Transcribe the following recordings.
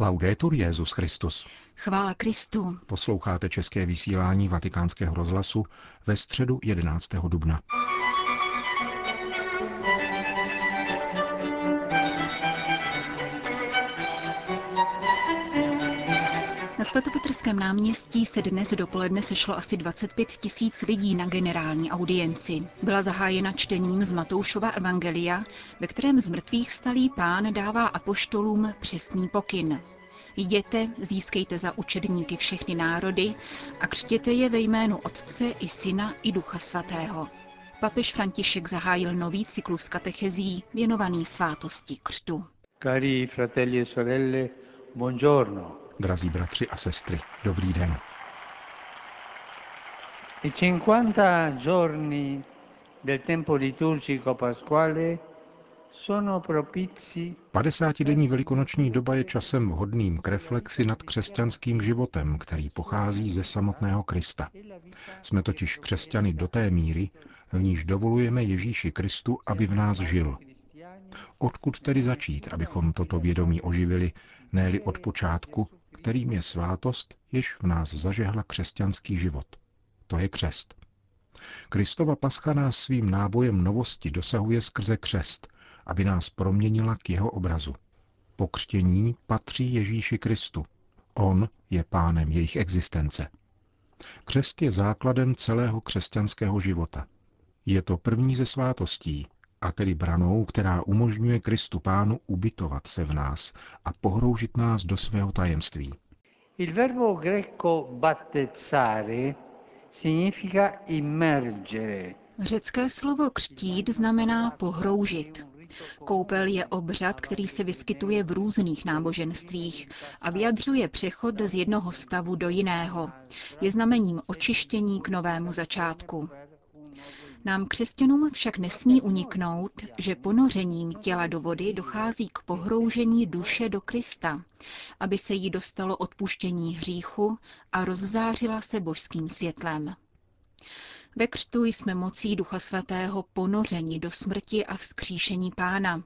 Laudetur Jezus Christus. Chvála Kristu. Posloucháte české vysílání Vatikánského rozhlasu ve středu 11. dubna. Svatopetrském náměstí se dnes dopoledne sešlo asi 25 tisíc lidí na generální audienci. Byla zahájena čtením z Matoušova Evangelia, ve kterém z mrtvých stalý pán dává apoštolům přesný pokyn. Jděte, získejte za učedníky všechny národy a křtěte je ve jménu Otce i Syna i Ducha Svatého. Papež František zahájil nový cyklus katechezí věnovaný svátosti křtu. Cari fratelli e sorelle, buongiorno. Drazí bratři a sestry, dobrý den. I 50 giorni del tempo liturgico pasquale sono propizi 50-denní velikonoční doba je časem vhodným k reflexi nad křesťanským životem, který pochází ze samotného Krista. Jsme totiž křesťany do té míry, v níž dovolujeme Ježíši Kristu, aby v nás žil. Odkud tedy začít, abychom toto vědomí oživili, ne od počátku, kterým je svátost, jež v nás zažehla křesťanský život. To je křest. Kristova pascha nás svým nábojem novosti dosahuje skrze křest, aby nás proměnila k jeho obrazu. Pokřtění patří Ježíši Kristu. On je pánem jejich existence. Křest je základem celého křesťanského života. Je to první ze svátostí, a tedy branou, která umožňuje Kristu Pánu ubytovat se v nás a pohroužit nás do svého tajemství. Il verbo greco battezzare significa immergere. Řecké slovo křtít znamená pohroužit. Koupel je obřad, který se vyskytuje v různých náboženstvích a vyjadřuje přechod z jednoho stavu do jiného. Je znamením očištění k novému začátku. Nám křesťanům však nesmí uniknout, že ponořením těla do vody dochází k pohroužení duše do Krista, aby se jí dostalo odpuštění hříchu a rozzářila se božským světlem. Ve křtu jsme mocí Ducha Svatého ponořeni do smrti a vzkříšení Pána,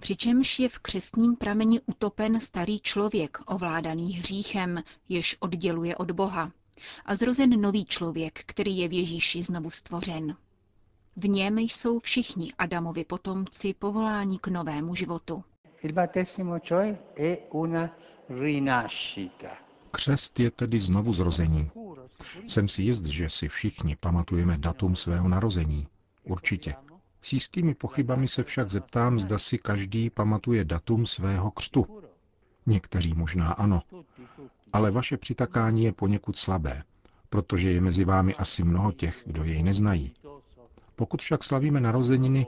přičemž je v křestním prameni utopen starý člověk, ovládaný hříchem, jež odděluje od Boha, a zrozen nový člověk, který je v Ježíši znovu stvořen. V něm jsou všichni Adamovi potomci povoláni k novému životu. Křest je tedy znovu zrození. Jsem si jist, že si všichni pamatujeme datum svého narození. Určitě. S jistými pochybami se však zeptám, zda si každý pamatuje datum svého křtu. Někteří možná ano. Ale vaše přitakání je poněkud slabé, protože je mezi vámi asi mnoho těch, kdo jej neznají. Pokud však slavíme narozeniny,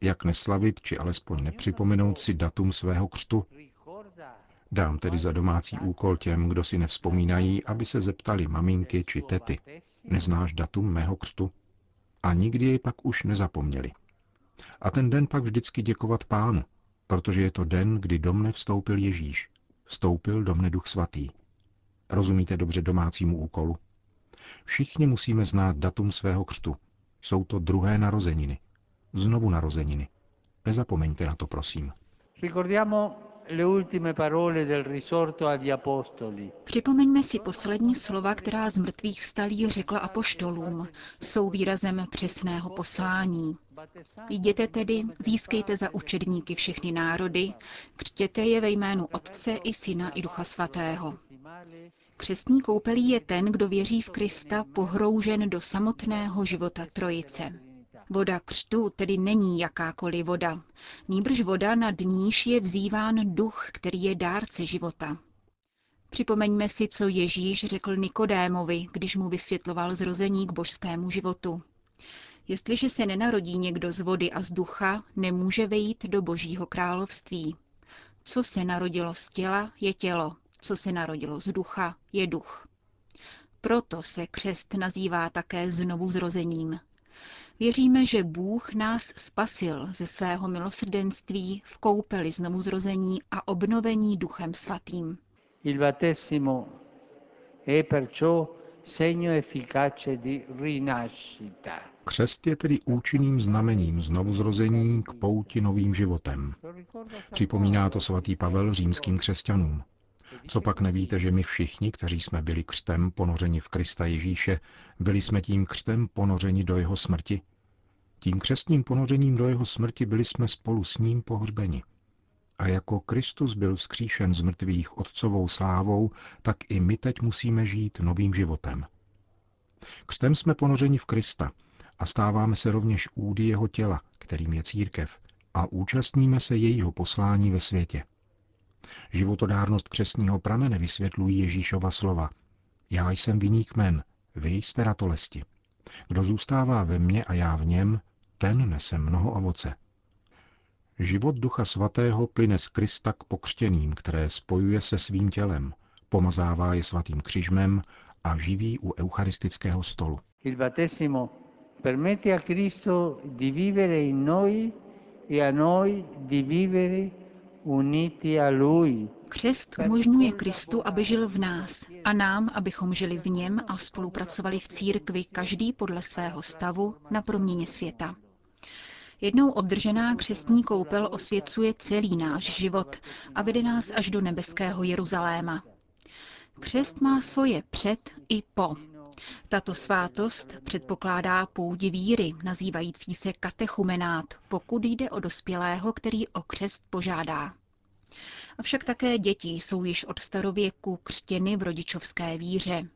jak neslavit, či alespoň nepřipomenout si datum svého křtu? Dám tedy za domácí úkol těm, kdo si nevzpomínají, aby se zeptali maminky či tety. Neznáš datum mého křtu? A nikdy jej pak už nezapomněli. A ten den pak vždycky děkovat pánu, protože je to den, kdy do mne vstoupil Ježíš. Vstoupil do mne Duch Svatý. Rozumíte dobře domácímu úkolu? Všichni musíme znát datum svého křtu, jsou to druhé narozeniny. Znovu narozeniny. Nezapomeňte na to, prosím. Připomeňme si poslední slova, která z mrtvých vstalí řekla apoštolům. Jsou výrazem přesného poslání. Jděte tedy, získejte za učedníky všechny národy, křtěte je ve jménu Otce i Syna i Ducha Svatého. Křestní koupelí je ten, kdo věří v Krista, pohroužen do samotného života Trojice. Voda křtu tedy není jakákoliv voda, nýbrž voda nad níž je vzýván duch, který je dárce života. Připomeňme si, co Ježíš řekl Nikodémovi, když mu vysvětloval zrození k božskému životu. Jestliže se nenarodí někdo z vody a z ducha, nemůže vejít do božího království. Co se narodilo z těla, je tělo, co se narodilo z ducha, je duch. Proto se křest nazývá také znovu zrozením. Věříme, že Bůh nás spasil ze svého milosrdenství v koupeli znovu zrození a obnovení duchem svatým. Il battesimo è perciò segno efficace di rinascita. Křest je tedy účinným znamením znovu zrození k pouti novým životem. Připomíná to svatý Pavel římským křesťanům. Co pak nevíte, že my všichni, kteří jsme byli křtem ponořeni v Krista Ježíše, byli jsme tím křtem ponořeni do jeho smrti? Tím křestním ponořením do jeho smrti byli jsme spolu s ním pohřbeni. A jako Kristus byl vzkříšen z mrtvých otcovou slávou, tak i my teď musíme žít novým životem. Křtem jsme ponořeni v Krista a stáváme se rovněž údy jeho těla, kterým je církev, a účastníme se jejího poslání ve světě. Životodárnost křesního pramene vysvětlují Ježíšova slova. Já jsem viník men, vy jste ratolesti. Kdo zůstává ve mně a já v něm, ten nese mnoho ovoce. Život Ducha Svatého plyne z Krista k pokřtěným, které spojuje se svým tělem, pomazává je svatým křižmem a živí u eucharistického stolu. Il permette a Cristo di vivere in noi e a noi di vivere. Křest umožňuje Kristu, aby žil v nás a nám, abychom žili v něm a spolupracovali v církvi, každý podle svého stavu na proměně světa. Jednou obdržená křestní koupel osvěcuje celý náš život a vede nás až do nebeského Jeruzaléma. Křest má svoje před i po. Tato svátost předpokládá půdi víry, nazývající se katechumenát, pokud jde o dospělého, který o křest požádá. Avšak také děti jsou již od starověku křtěny v rodičovské víře.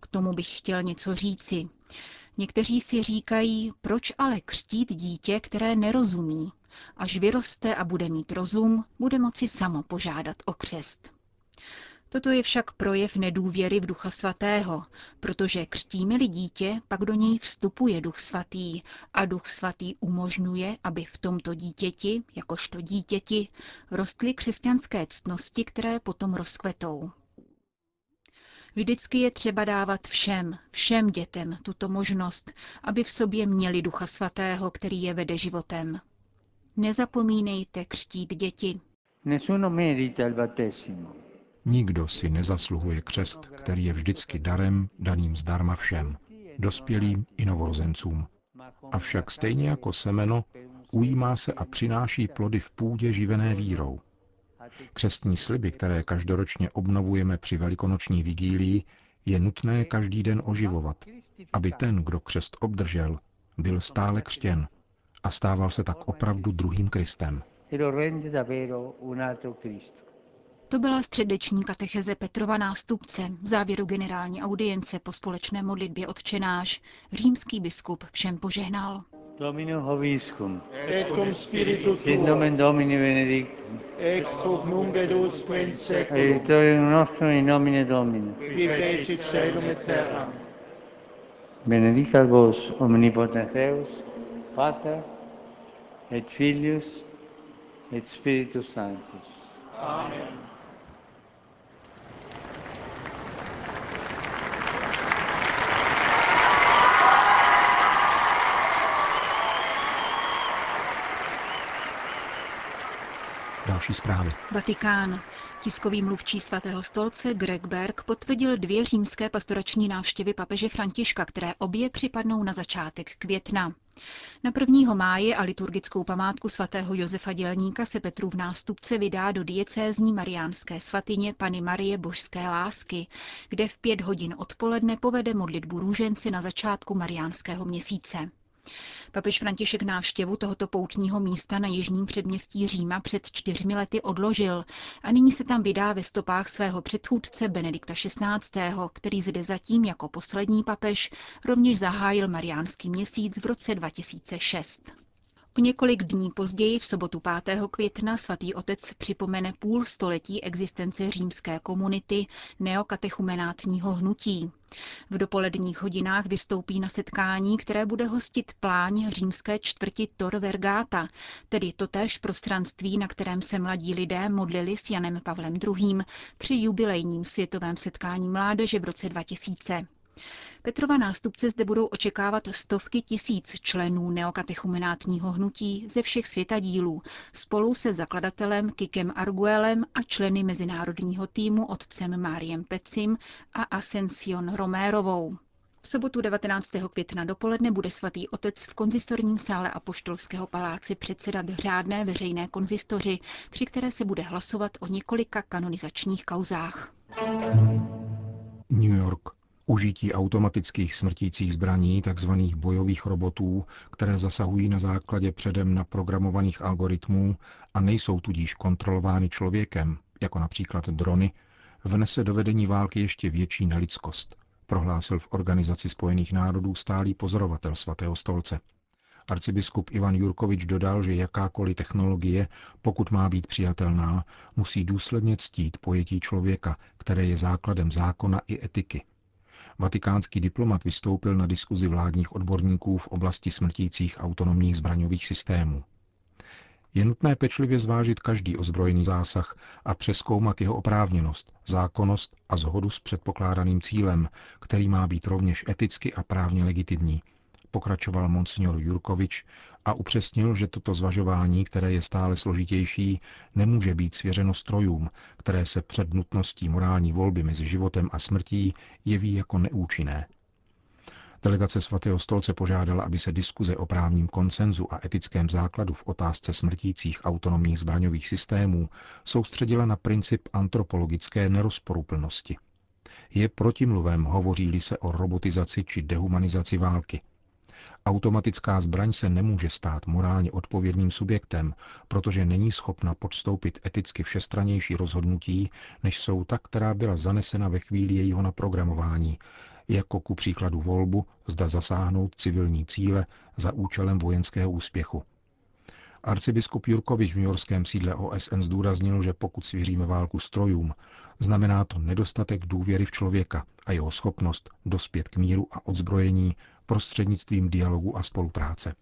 K tomu bych chtěl něco říci. Někteří si říkají, proč ale křtít dítě, které nerozumí. Až vyroste a bude mít rozum, bude moci samo požádat o křest. Toto je však projev nedůvěry v Ducha Svatého, protože křtíme-li dítě, pak do něj vstupuje Duch Svatý a Duch Svatý umožňuje, aby v tomto dítěti, jakožto dítěti, rostly křesťanské ctnosti, které potom rozkvetou. Vždycky je třeba dávat všem, všem dětem tuto možnost, aby v sobě měli Ducha Svatého, který je vede životem. Nezapomínejte křtít děti. Nessuno merita il battesimo. Nikdo si nezasluhuje křest, který je vždycky darem daným zdarma všem, dospělým i novorozencům. Avšak stejně jako semeno, ujímá se a přináší plody v půdě živené vírou. Křestní sliby, které každoročně obnovujeme při velikonoční vigílii, je nutné každý den oživovat, aby ten, kdo křest obdržel, byl stále křtěn a stával se tak opravdu druhým Kristem. To byla středeční katecheze Petrova nástupce v závěru generální audience po společné modlitbě odčenáš. Římský biskup všem požehnal. Domino Hoviscum. et cum spiritu Sit tuo, nomen Domini benedictum. ex hoc nunc et usque in seculum, Aiutorium nostrum in nomine Domini. qui fecit caelum et terram. Benedicat vos omnipotens Deus, Pater et Filius et Spiritus Sanctus. Amen. Zprávy. Vatikán. Tiskový mluvčí svatého stolce Greg Berg potvrdil dvě římské pastorační návštěvy papeže Františka, které obě připadnou na začátek května. Na 1. máje a liturgickou památku svatého Josefa Dělníka se Petru v nástupce vydá do diecézní mariánské svatyně Pany Marie Božské lásky, kde v pět hodin odpoledne povede modlitbu růženci na začátku mariánského měsíce. Papež František návštěvu tohoto poutního místa na jižním předměstí Říma před čtyřmi lety odložil a nyní se tam vydá ve stopách svého předchůdce Benedikta XVI., který zde zatím jako poslední papež rovněž zahájil mariánský měsíc v roce 2006. O několik dní později, v sobotu 5. května, svatý otec připomene půl století existence římské komunity neokatechumenátního hnutí. V dopoledních hodinách vystoupí na setkání, které bude hostit pláň římské čtvrti Tor Vergata, tedy totéž prostranství, na kterém se mladí lidé modlili s Janem Pavlem II. při jubilejním světovém setkání mládeže v roce 2000. Petrova nástupce zde budou očekávat stovky tisíc členů neokatechumenátního hnutí ze všech světadílů spolu se zakladatelem Kikem Arguelem a členy mezinárodního týmu otcem Máriem Pecim a Ascension Romérovou. V sobotu 19. května dopoledne bude svatý otec v konzistorním sále Apoštolského paláci předsedat řádné veřejné konzistoři, při které se bude hlasovat o několika kanonizačních kauzách. New York. Užití automatických smrtících zbraní, tzv. bojových robotů, které zasahují na základě předem naprogramovaných algoritmů a nejsou tudíž kontrolovány člověkem, jako například drony, vnese do vedení války ještě větší nelidskost, prohlásil v Organizaci spojených národů stálý pozorovatel svatého stolce. Arcibiskup Ivan Jurkovič dodal, že jakákoliv technologie, pokud má být přijatelná, musí důsledně ctít pojetí člověka, které je základem zákona i etiky. Vatikánský diplomat vystoupil na diskuzi vládních odborníků v oblasti smrtících autonomních zbraňových systémů. Je nutné pečlivě zvážit každý ozbrojený zásah a přeskoumat jeho oprávněnost, zákonnost a zhodu s předpokládaným cílem, který má být rovněž eticky a právně legitimní, pokračoval monsignor Jurkovič a upřesnil, že toto zvažování, které je stále složitější, nemůže být svěřeno strojům, které se před nutností morální volby mezi životem a smrtí jeví jako neúčinné. Delegace svatého stolce požádala, aby se diskuze o právním koncenzu a etickém základu v otázce smrtících autonomních zbraňových systémů soustředila na princip antropologické nerozporuplnosti. Je protimluvem, hovoří-li se o robotizaci či dehumanizaci války. Automatická zbraň se nemůže stát morálně odpovědným subjektem, protože není schopna podstoupit eticky všestranější rozhodnutí, než jsou ta, která byla zanesena ve chvíli jejího naprogramování, jako ku příkladu volbu, zda zasáhnout civilní cíle za účelem vojenského úspěchu. Arcibiskup Jurkovič v Yorkském sídle OSN zdůraznil, že pokud svěříme válku strojům, znamená to nedostatek důvěry v člověka a jeho schopnost dospět k míru a odzbrojení prostřednictvím dialogu a spolupráce.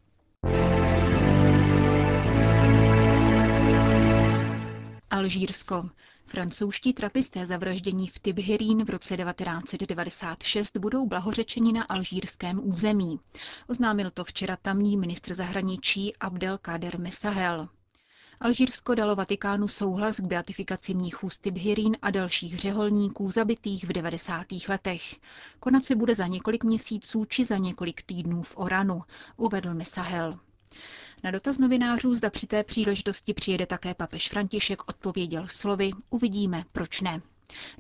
Alžírsko. Francouzští trapisté zavraždění v Tibhirín v roce 1996 budou blahořečeni na alžírském území. Oznámil to včera tamní ministr zahraničí Abdelkader Mesahel. Alžírsko dalo Vatikánu souhlas k beatifikaci mnichů z Tibhirín a dalších řeholníků zabitých v 90. letech. Konat se bude za několik měsíců či za několik týdnů v Oranu, uvedl Mesahel. Na dotaz novinářů, zda při té příležitosti přijede také papež František, odpověděl slovy Uvidíme, proč ne.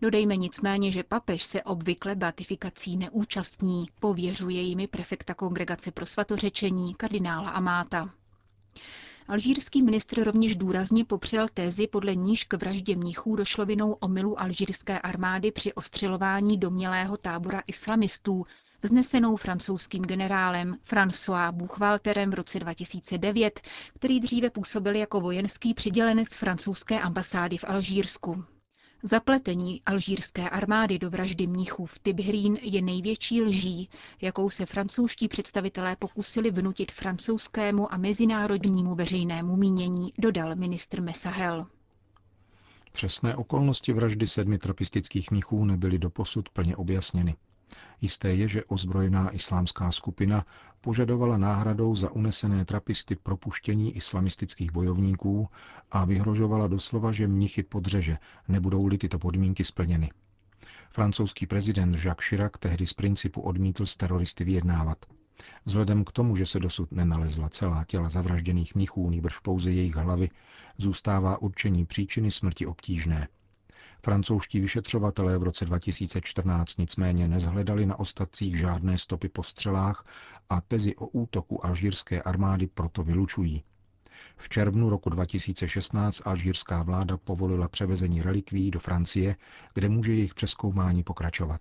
Dodejme nicméně, že papež se obvykle beatifikací neúčastní, pověřuje jimi prefekta Kongregace pro svatořečení kardinála Amáta. Alžírský ministr rovněž důrazně popřel tézy, podle níž k vraždě mnichů došlo vinou omylu alžírské armády při ostřelování domělého tábora islamistů, vznesenou francouzským generálem François Buchwalterem v roce 2009, který dříve působil jako vojenský přidělenec francouzské ambasády v Alžírsku. Zapletení alžírské armády do vraždy mnichů v Tibhrín je největší lží, jakou se francouzští představitelé pokusili vnutit francouzskému a mezinárodnímu veřejnému mínění, dodal ministr Mesahel. Přesné okolnosti vraždy sedmi trapistických mnichů nebyly doposud plně objasněny. Jisté je, že ozbrojená islámská skupina požadovala náhradou za unesené trapisty propuštění islamistických bojovníků a vyhrožovala doslova, že mnichy podřeže, nebudou-li tyto podmínky splněny. Francouzský prezident Jacques Chirac tehdy z principu odmítl s teroristy vyjednávat. Vzhledem k tomu, že se dosud nenalezla celá těla zavražděných mnichů, nýbrž pouze jejich hlavy, zůstává určení příčiny smrti obtížné. Francouzští vyšetřovatelé v roce 2014 nicméně nezhledali na ostatcích žádné stopy po střelách a tezi o útoku alžírské armády proto vylučují. V červnu roku 2016 alžírská vláda povolila převezení relikví do Francie, kde může jejich přeskoumání pokračovat.